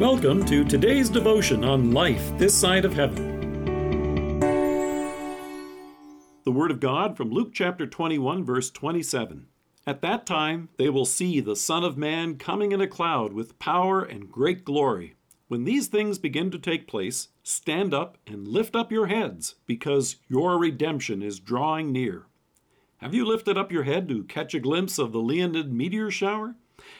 Welcome to today's devotion on life this side of heaven. The Word of God from Luke chapter 21, verse 27. At that time they will see the Son of Man coming in a cloud with power and great glory. When these things begin to take place, stand up and lift up your heads, because your redemption is drawing near. Have you lifted up your head to catch a glimpse of the Leonid meteor shower?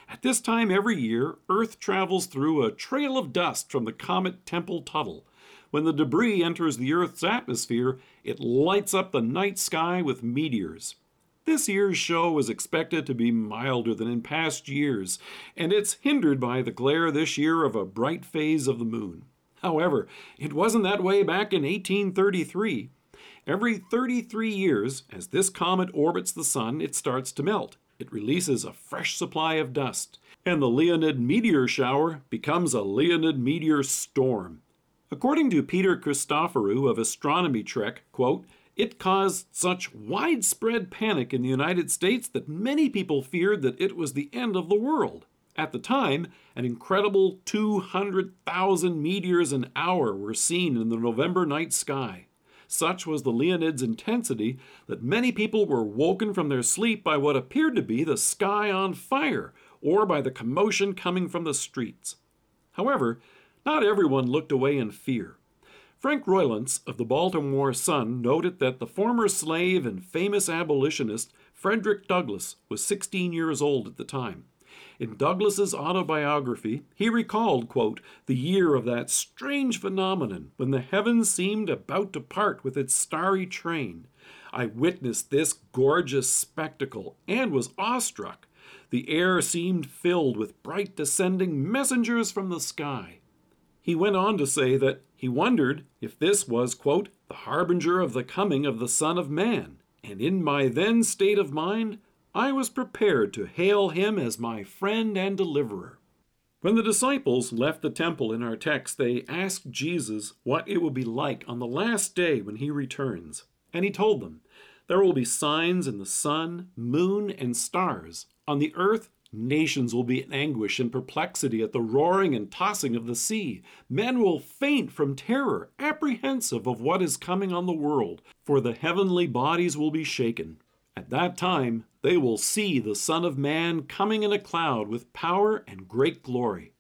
At this time every year, Earth travels through a trail of dust from the comet Tempel-Tuttle. When the debris enters the Earth's atmosphere, it lights up the night sky with meteors. This year's show is expected to be milder than in past years, and it's hindered by the glare this year of a bright phase of the moon. However, it wasn't that way back in 1833. Every 33 years, as this comet orbits the Sun, it starts to melt. It releases a fresh supply of dust, and the Leonid meteor shower becomes a Leonid meteor storm. According to Peter Christoforou of Astronomy Trek, quote, it caused such widespread panic in the United States that many people feared that it was the end of the world. At the time, an incredible 200,000 meteors an hour were seen in the November night sky. Such was the Leonid's intensity that many people were woken from their sleep by what appeared to be the sky on fire or by the commotion coming from the streets. However, not everyone looked away in fear. Frank Roylance of the Baltimore Sun noted that the former slave and famous abolitionist Frederick Douglass was 16 years old at the time. In Douglass's autobiography, he recalled, quote, the year of that strange phenomenon when the heavens seemed about to part with its starry train. I witnessed this gorgeous spectacle and was awestruck. The air seemed filled with bright descending messengers from the sky. He went on to say that he wondered if this was, quote, the harbinger of the coming of the Son of Man, and in my then state of mind, I was prepared to hail him as my friend and deliverer. When the disciples left the temple in our text, they asked Jesus what it will be like on the last day when he returns. And he told them, There will be signs in the sun, moon, and stars. On the earth, nations will be in anguish and perplexity at the roaring and tossing of the sea. Men will faint from terror, apprehensive of what is coming on the world, for the heavenly bodies will be shaken. At that time they will see the Son of Man coming in a cloud with power and great glory.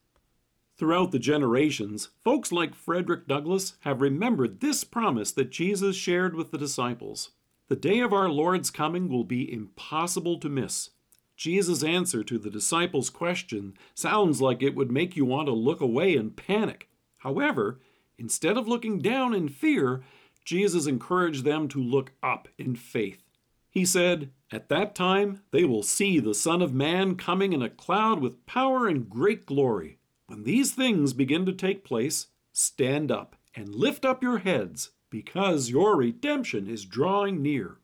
Throughout the generations, folks like Frederick Douglass have remembered this promise that Jesus shared with the disciples. The day of our Lord's coming will be impossible to miss. Jesus' answer to the disciples' question sounds like it would make you want to look away and panic. However, instead of looking down in fear, Jesus encouraged them to look up in faith. He said, At that time they will see the Son of Man coming in a cloud with power and great glory. When these things begin to take place, stand up and lift up your heads, because your redemption is drawing near.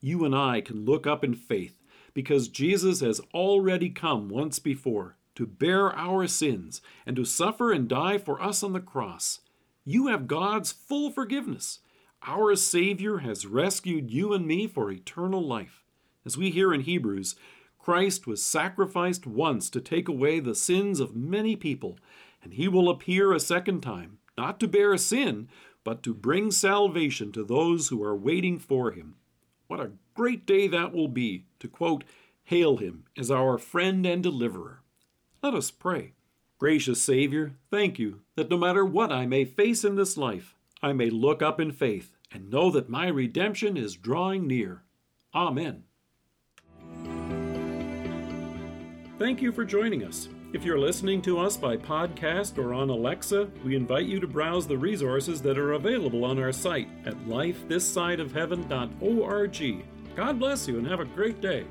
You and I can look up in faith, because Jesus has already come once before to bear our sins and to suffer and die for us on the cross. You have God's full forgiveness our Savior has rescued you and me for eternal life. As we hear in Hebrews, Christ was sacrificed once to take away the sins of many people, and he will appear a second time, not to bear sin, but to bring salvation to those who are waiting for him. What a great day that will be to quote, Hail him as our friend and deliverer. Let us pray. Gracious Savior, thank you that no matter what I may face in this life, I may look up in faith and know that my redemption is drawing near. Amen. Thank you for joining us. If you're listening to us by podcast or on Alexa, we invite you to browse the resources that are available on our site at lifethissideofheaven.org. God bless you and have a great day.